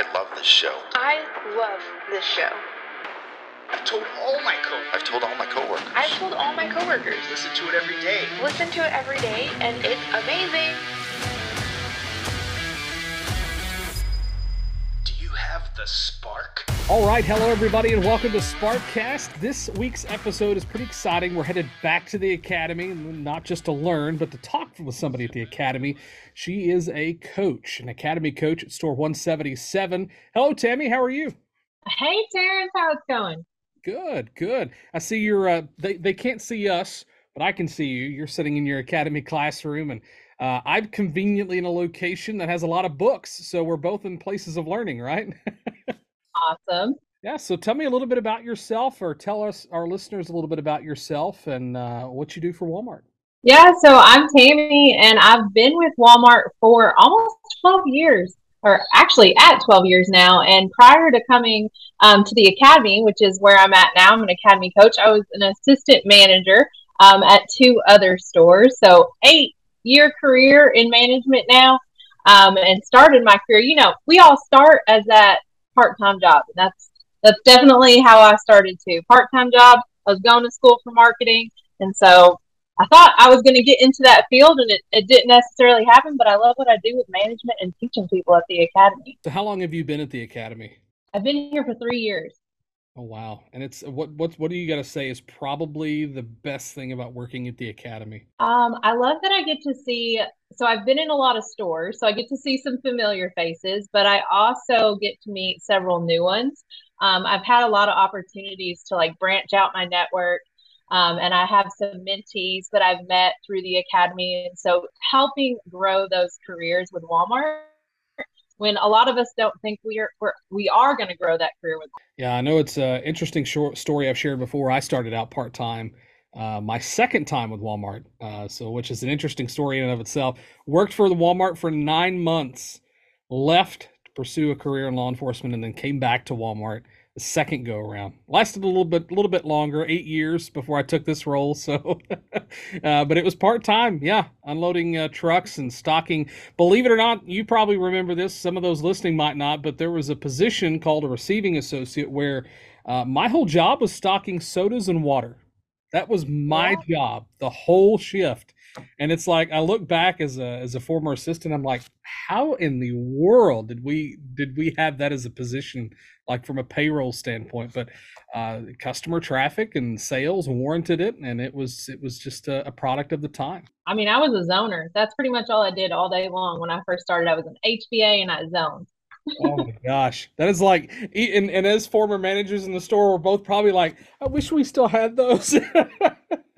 I love this show. I love this show. I've told all my coworkers. I've told all my coworkers. I've told all my coworkers. Listen to it every day. Listen to it every day, and it's amazing. Do you have the spark? All right, hello everybody, and welcome to Sparkcast. This week's episode is pretty exciting. We're headed back to the academy, not just to learn, but to talk with somebody at the academy. She is a coach, an academy coach at store 177. Hello, Tammy. How are you? Hey, Terrence. How's it going? Good, good. I see you're. Uh, they they can't see us, but I can see you. You're sitting in your academy classroom, and uh, I'm conveniently in a location that has a lot of books, so we're both in places of learning, right? Awesome. yeah. So tell me a little bit about yourself, or tell us our listeners a little bit about yourself and uh, what you do for Walmart. Yeah, so I'm Tammy, and I've been with Walmart for almost 12 years, or actually at 12 years now. And prior to coming um, to the academy, which is where I'm at now, I'm an academy coach. I was an assistant manager um, at two other stores. So, eight year career in management now, um, and started my career. You know, we all start as that part time job, and that's that's definitely how I started too. Part time job. I was going to school for marketing, and so I thought I was going to get into that field, and it, it didn't necessarily happen. But I love what I do with management and teaching people at the academy. So how long have you been at the academy? I've been here for three years. Oh wow! And it's what what what do you got to say is probably the best thing about working at the academy? Um, I love that I get to see. So I've been in a lot of stores, so I get to see some familiar faces, but I also get to meet several new ones. Um, I've had a lot of opportunities to like branch out my network, um, and I have some mentees that I've met through the academy, and so helping grow those careers with Walmart when a lot of us don't think we are we're, we are going to grow that career with. Yeah, I know it's an interesting short story I've shared before. I started out part time. Uh, my second time with Walmart, uh, so which is an interesting story in and of itself. Worked for the Walmart for nine months, left to pursue a career in law enforcement, and then came back to Walmart second go around. Lasted a little bit, a little bit longer, eight years before I took this role. So, uh, but it was part time. Yeah, unloading uh, trucks and stocking. Believe it or not, you probably remember this. Some of those listening might not, but there was a position called a receiving associate where uh, my whole job was stocking sodas and water. That was my job, the whole shift. And it's like I look back as a as a former assistant, I'm like, how in the world did we did we have that as a position, like from a payroll standpoint? But uh, customer traffic and sales warranted it, and it was it was just a, a product of the time. I mean, I was a zoner. That's pretty much all I did all day long. When I first started, I was an HBA and I zoned. Oh my gosh, that is like, and, and as former managers in the store, we're both probably like, I wish we still had those.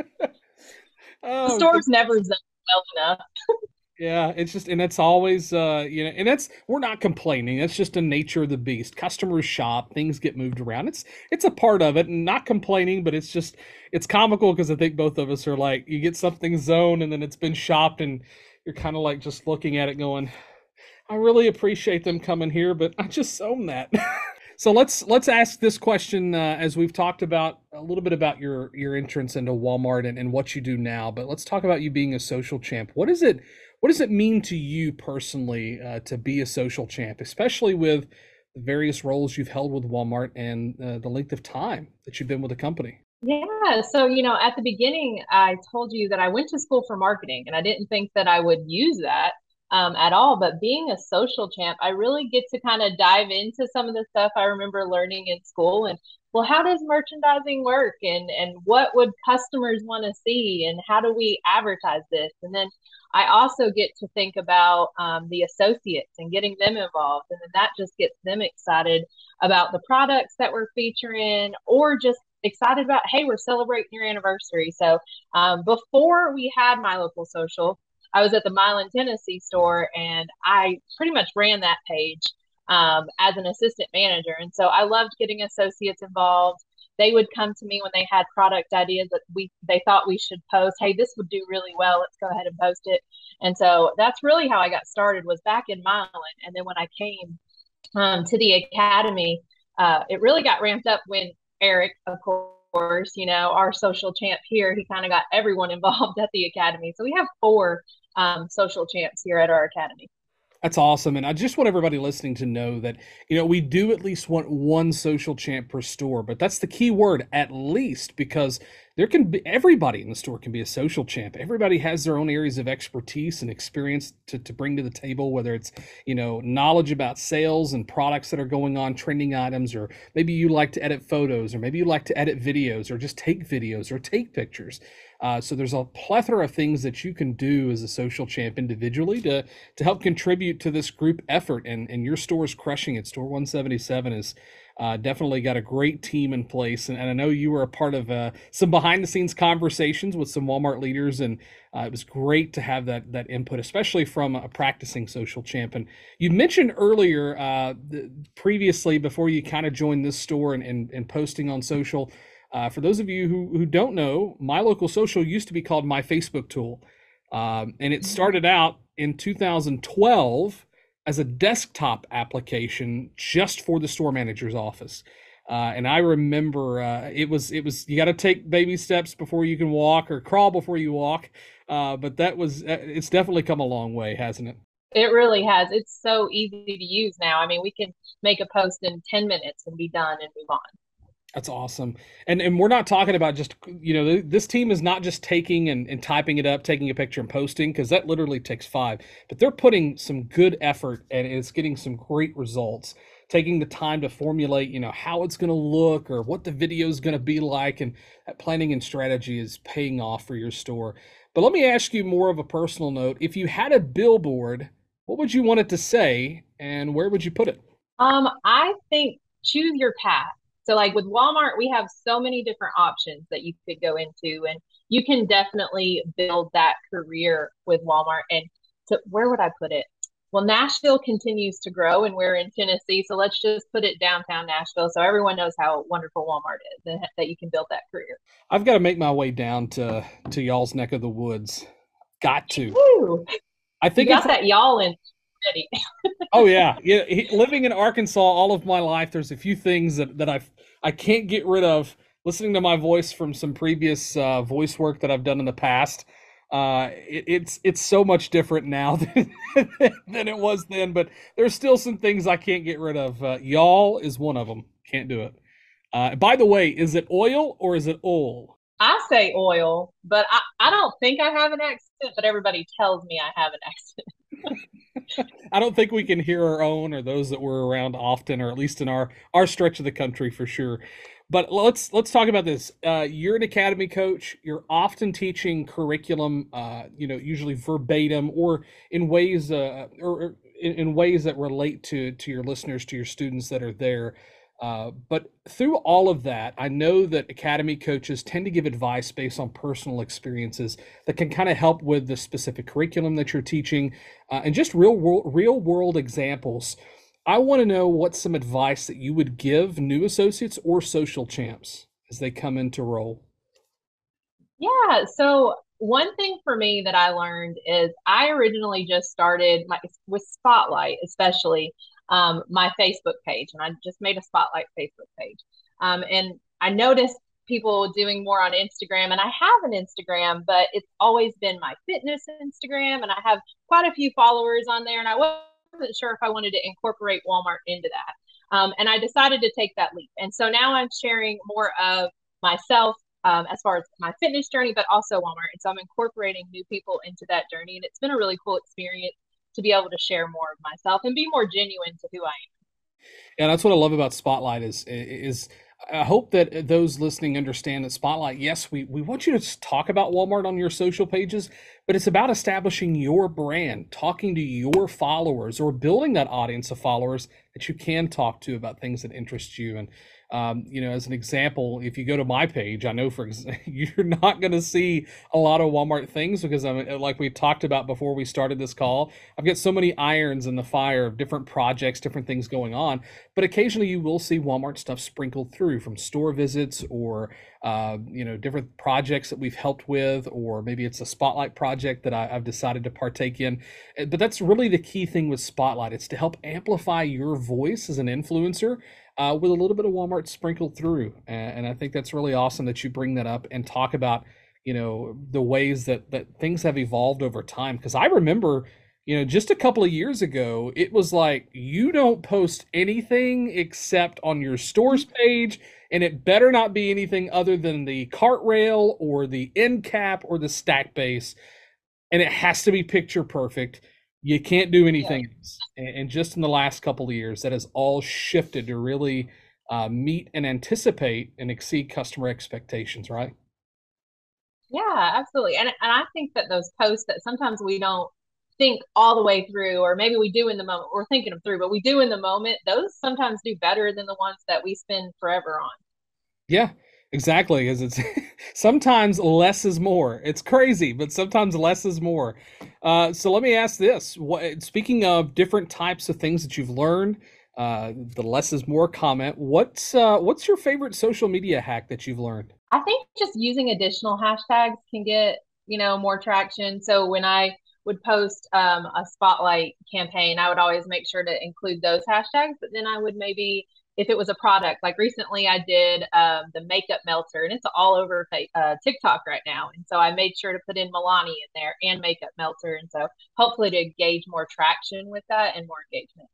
The oh, stores never zoned well enough. Yeah, it's just and it's always uh you know and that's we're not complaining. That's just the nature of the beast. Customers shop, things get moved around. It's it's a part of it and not complaining, but it's just it's comical because I think both of us are like you get something zoned and then it's been shopped and you're kind of like just looking at it going, I really appreciate them coming here, but I just own that. so let's let's ask this question uh, as we've talked about a little bit about your your entrance into Walmart and, and what you do now, but let's talk about you being a social champ. What is it what does it mean to you personally uh, to be a social champ, especially with the various roles you've held with Walmart and uh, the length of time that you've been with the company? Yeah. So, you know, at the beginning, I told you that I went to school for marketing and I didn't think that I would use that um, at all. But being a social champ, I really get to kind of dive into some of the stuff I remember learning in school and well, how does merchandising work and and what would customers want to see and how do we advertise this? And then I also get to think about um, the associates and getting them involved. And then that just gets them excited about the products that we're featuring or just excited about, hey, we're celebrating your anniversary. So um, before we had my local social, I was at the Milan, Tennessee store and I pretty much ran that page um, as an assistant manager. And so I loved getting associates involved. They would come to me when they had product ideas that we they thought we should post. Hey, this would do really well. Let's go ahead and post it. And so that's really how I got started was back in Milan. And then when I came um, to the academy, uh, it really got ramped up when Eric, of course, you know, our social champ here, he kind of got everyone involved at the academy. So we have four um, social champs here at our academy. That's awesome. And I just want everybody listening to know that, you know, we do at least want one social champ per store, but that's the key word, at least, because there can be everybody in the store can be a social champ. Everybody has their own areas of expertise and experience to, to bring to the table, whether it's, you know, knowledge about sales and products that are going on, trending items, or maybe you like to edit photos, or maybe you like to edit videos, or just take videos or take pictures. Uh, so there's a plethora of things that you can do as a social champ individually to to help contribute to this group effort. And and your store is crushing it. Store 177 is uh, definitely got a great team in place, and, and I know you were a part of uh, some behind the scenes conversations with some Walmart leaders, and uh, it was great to have that that input, especially from a practicing social champ. And you mentioned earlier, uh, the, previously, before you kind of joined this store and, and, and posting on social, uh, for those of you who, who don't know, my local social used to be called My Facebook Tool. Um, and it started out in 2012 as a desktop application just for the store manager's office. Uh, and I remember uh, it was it was you got to take baby steps before you can walk or crawl before you walk. Uh, but that was uh, it's definitely come a long way, hasn't it? It really has. It's so easy to use now. I mean, we can make a post in 10 minutes and be done and move on. That's awesome. And and we're not talking about just you know this team is not just taking and, and typing it up, taking a picture and posting because that literally takes five. But they're putting some good effort and it's getting some great results. Taking the time to formulate, you know, how it's going to look or what the video is going to be like, and that planning and strategy is paying off for your store. But let me ask you more of a personal note: if you had a billboard, what would you want it to say, and where would you put it? Um, I think choose your path so like with Walmart, we have so many different options that you could go into and you can definitely build that career with Walmart. And so where would I put it? Well, Nashville continues to grow and we're in Tennessee. So let's just put it downtown Nashville so everyone knows how wonderful Walmart is and that you can build that career. I've got to make my way down to to y'all's neck of the woods. Got to. Woo. I think you got that y'all in oh yeah, yeah. living in Arkansas all of my life, there's a few things that that I I can't get rid of. Listening to my voice from some previous uh, voice work that I've done in the past, uh, it, it's it's so much different now than, than it was then. But there's still some things I can't get rid of. Uh, y'all is one of them. Can't do it. Uh, by the way, is it oil or is it oil? I say oil, but I, I don't think I have an accent, but everybody tells me I have an accent. I don't think we can hear our own or those that were around often, or at least in our our stretch of the country for sure. But let's let's talk about this. Uh, you're an academy coach. You're often teaching curriculum, uh, you know, usually verbatim or in ways, uh, or, or in, in ways that relate to to your listeners, to your students that are there. Uh, but through all of that, I know that academy coaches tend to give advice based on personal experiences that can kind of help with the specific curriculum that you're teaching uh, and just real world, real world examples. I want to know what some advice that you would give new associates or social champs as they come into role. Yeah. So one thing for me that I learned is I originally just started my, with Spotlight, especially um, my Facebook page, and I just made a Spotlight Facebook page. Um, and I noticed people doing more on Instagram, and I have an Instagram, but it's always been my fitness Instagram, and I have quite a few followers on there, and I wasn't sure if I wanted to incorporate Walmart into that. Um, and I decided to take that leap. And so now I'm sharing more of myself um, as far as my fitness journey, but also Walmart. And so I'm incorporating new people into that journey. And it's been a really cool experience to be able to share more of myself and be more genuine to who I am. Yeah, that's what I love about Spotlight is is I hope that those listening understand that Spotlight, yes, we, we want you to talk about Walmart on your social pages, but it's about establishing your brand, talking to your followers, or building that audience of followers that you can talk to about things that interest you. And um, you know, as an example, if you go to my page, I know for you're not going to see a lot of Walmart things because I'm uh, like we talked about before we started this call. I've got so many irons in the fire of different projects, different things going on. But occasionally, you will see Walmart stuff sprinkled through from store visits or uh, you know different projects that we've helped with, or maybe it's a spotlight project that I, I've decided to partake in. Uh, but that's really the key thing with Spotlight. It's to help amplify your voice as an influencer uh, with a little bit of Walmart sprinkled through. And, and I think that's really awesome that you bring that up and talk about, you know, the ways that, that things have evolved over time. Because I remember you know, just a couple of years ago, it was like you don't post anything except on your stores page, and it better not be anything other than the cart rail or the end cap or the stack base, and it has to be picture perfect. You can't do anything yeah. else. And, and, just in the last couple of years, that has all shifted to really uh, meet and anticipate and exceed customer expectations, right? Yeah, absolutely. And and I think that those posts that sometimes we don't think all the way through, or maybe we do in the moment, we're thinking them through, but we do in the moment, those sometimes do better than the ones that we spend forever on. Yeah, exactly. as it's sometimes less is more. It's crazy, but sometimes less is more. Uh, so let me ask this: what, Speaking of different types of things that you've learned, uh, the less is more comment. What's uh, what's your favorite social media hack that you've learned? I think just using additional hashtags can get you know more traction. So when I would post um, a spotlight campaign, I would always make sure to include those hashtags. But then I would maybe, if it was a product, like recently I did um, the makeup melter, and it's all over uh, TikTok right now. And so I made sure to put in Milani in there and makeup melter, and so hopefully to gauge more traction with that and more engagement.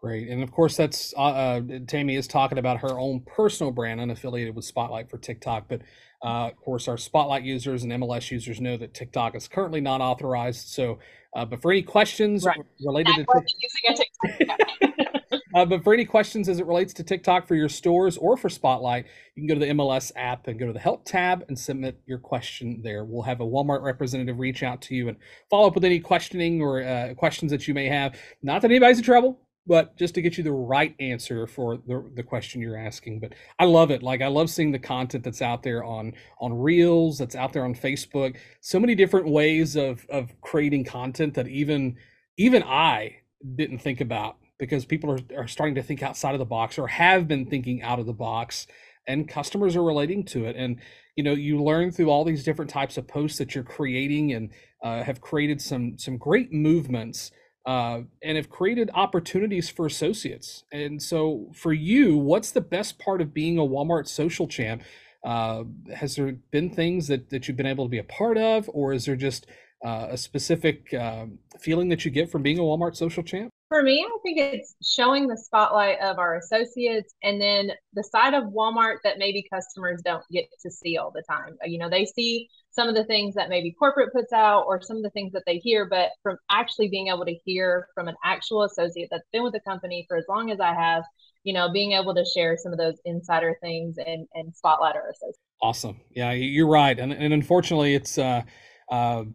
Great, and of course that's uh, uh, Tammy is talking about her own personal brand, unaffiliated with Spotlight for TikTok, but uh, of course, our Spotlight users and MLS users know that TikTok is currently not authorized. So, uh, but for any questions right. related to using a TikTok, uh, but for any questions as it relates to TikTok for your stores or for Spotlight, you can go to the MLS app and go to the Help tab and submit your question there. We'll have a Walmart representative reach out to you and follow up with any questioning or uh, questions that you may have. Not that anybody's in trouble but just to get you the right answer for the, the question you're asking but i love it like i love seeing the content that's out there on on reels that's out there on facebook so many different ways of of creating content that even even i didn't think about because people are, are starting to think outside of the box or have been thinking out of the box and customers are relating to it and you know you learn through all these different types of posts that you're creating and uh, have created some some great movements uh, and have created opportunities for associates. And so, for you, what's the best part of being a Walmart social champ? Uh, has there been things that, that you've been able to be a part of, or is there just uh, a specific um, feeling that you get from being a Walmart social champ? For me, I think it's showing the spotlight of our associates and then the side of Walmart that maybe customers don't get to see all the time. You know, they see some of the things that maybe corporate puts out or some of the things that they hear, but from actually being able to hear from an actual associate that's been with the company for as long as I have, you know, being able to share some of those insider things and, and spotlight our associates. Awesome. Yeah, you're right. And, and unfortunately, it's, uh, uh,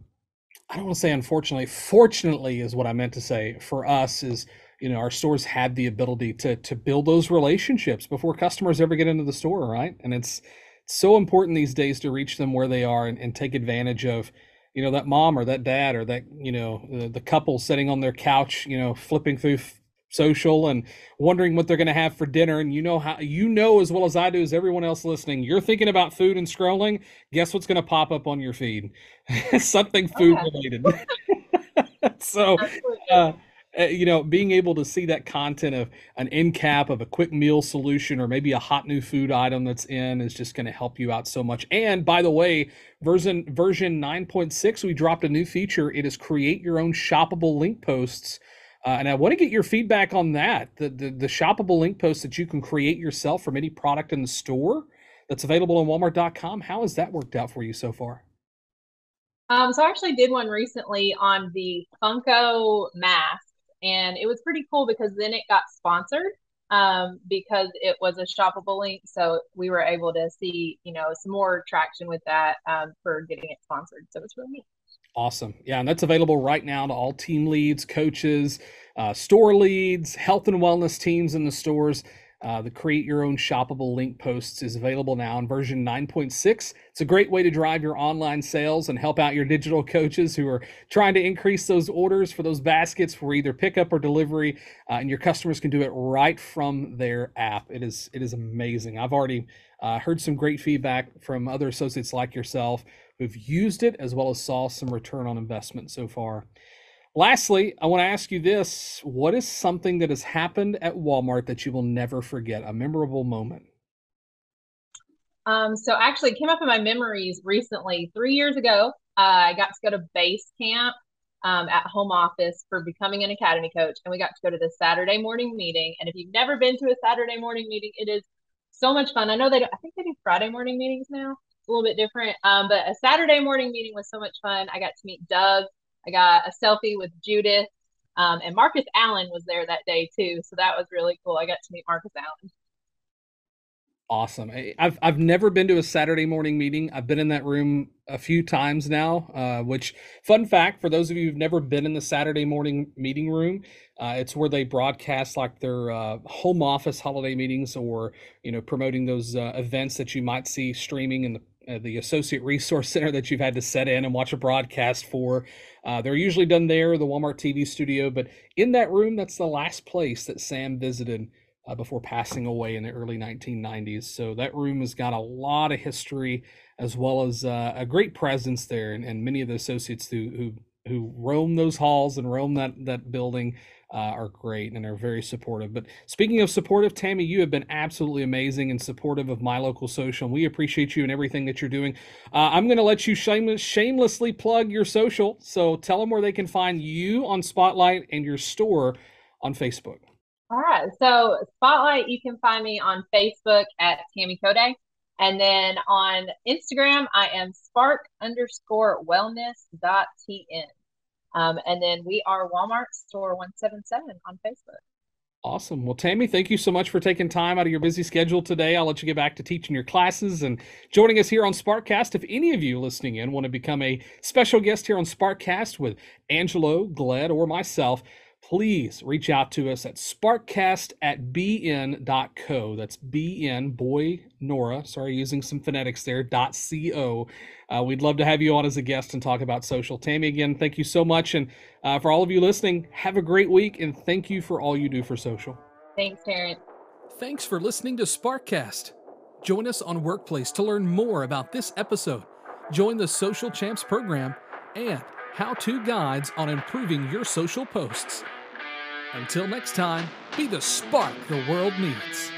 I don't want to say unfortunately, fortunately is what I meant to say for us is, you know, our stores had the ability to, to build those relationships before customers ever get into the store. Right. And it's, so important these days to reach them where they are and, and take advantage of you know that mom or that dad or that you know the, the couple sitting on their couch you know flipping through social and wondering what they're going to have for dinner and you know how you know as well as i do as everyone else listening you're thinking about food and scrolling guess what's going to pop up on your feed something food related so uh, uh, you know, being able to see that content of an end cap of a quick meal solution or maybe a hot new food item that's in is just going to help you out so much. And by the way, version version 9.6, we dropped a new feature. It is create your own shoppable link posts. Uh, and I want to get your feedback on that. The, the the shoppable link posts that you can create yourself from any product in the store that's available on Walmart.com. How has that worked out for you so far? Um, so I actually did one recently on the Funko mask and it was pretty cool because then it got sponsored um, because it was a shoppable link. So we were able to see, you know, some more traction with that um, for getting it sponsored. So it's really neat. Awesome. Yeah, and that's available right now to all team leads, coaches, uh, store leads, health and wellness teams in the stores. Uh, the Create Your Own Shoppable Link Posts is available now in version 9.6. It's a great way to drive your online sales and help out your digital coaches who are trying to increase those orders for those baskets for either pickup or delivery. Uh, and your customers can do it right from their app. It is it is amazing. I've already uh, heard some great feedback from other associates like yourself who've used it as well as saw some return on investment so far. Lastly, I want to ask you this. What is something that has happened at Walmart that you will never forget? A memorable moment? Um, so actually came up in my memories recently. Three years ago, uh, I got to go to base camp um, at home office for becoming an academy coach, and we got to go to the Saturday morning meeting. And if you've never been to a Saturday morning meeting, it is so much fun. I know they, do, I think they do Friday morning meetings now. A little bit different, um, but a Saturday morning meeting was so much fun. I got to meet Doug. I got a selfie with Judith, um, and Marcus Allen was there that day too. So that was really cool. I got to meet Marcus Allen. Awesome. I've I've never been to a Saturday morning meeting. I've been in that room a few times now. Uh, which fun fact for those of you who've never been in the Saturday morning meeting room, uh, it's where they broadcast like their uh, home office holiday meetings or you know promoting those uh, events that you might see streaming in the uh, the associate resource center that you've had to set in and watch a broadcast for. Uh, they're usually done there, the Walmart TV studio, but in that room, that's the last place that Sam visited uh, before passing away in the early 1990s. So that room has got a lot of history as well as uh, a great presence there, and, and many of the associates who who who roam those halls and roam that that building uh, are great and are very supportive. But speaking of supportive, Tammy, you have been absolutely amazing and supportive of my local social. And we appreciate you and everything that you're doing. Uh, I'm going to let you shameless, shamelessly plug your social. So tell them where they can find you on Spotlight and your store on Facebook. All right. So Spotlight, you can find me on Facebook at Tammy Coday. And then on Instagram, I am spark underscore wellness dot tn. Um, and then we are Walmart store 177 on Facebook. Awesome. Well, Tammy, thank you so much for taking time out of your busy schedule today. I'll let you get back to teaching your classes and joining us here on Sparkcast. If any of you listening in want to become a special guest here on Sparkcast with Angelo, Gled, or myself, please reach out to us at sparkcast at bn.co. That's bn, boy, Nora. Sorry, using some phonetics there, dot co. Uh, we'd love to have you on as a guest and talk about social. Tammy, again, thank you so much. And uh, for all of you listening, have a great week and thank you for all you do for social. Thanks, Terrence. Thanks for listening to Sparkcast. Join us on Workplace to learn more about this episode. Join the Social Champs program and how to guides on improving your social posts. Until next time, be the spark the world needs.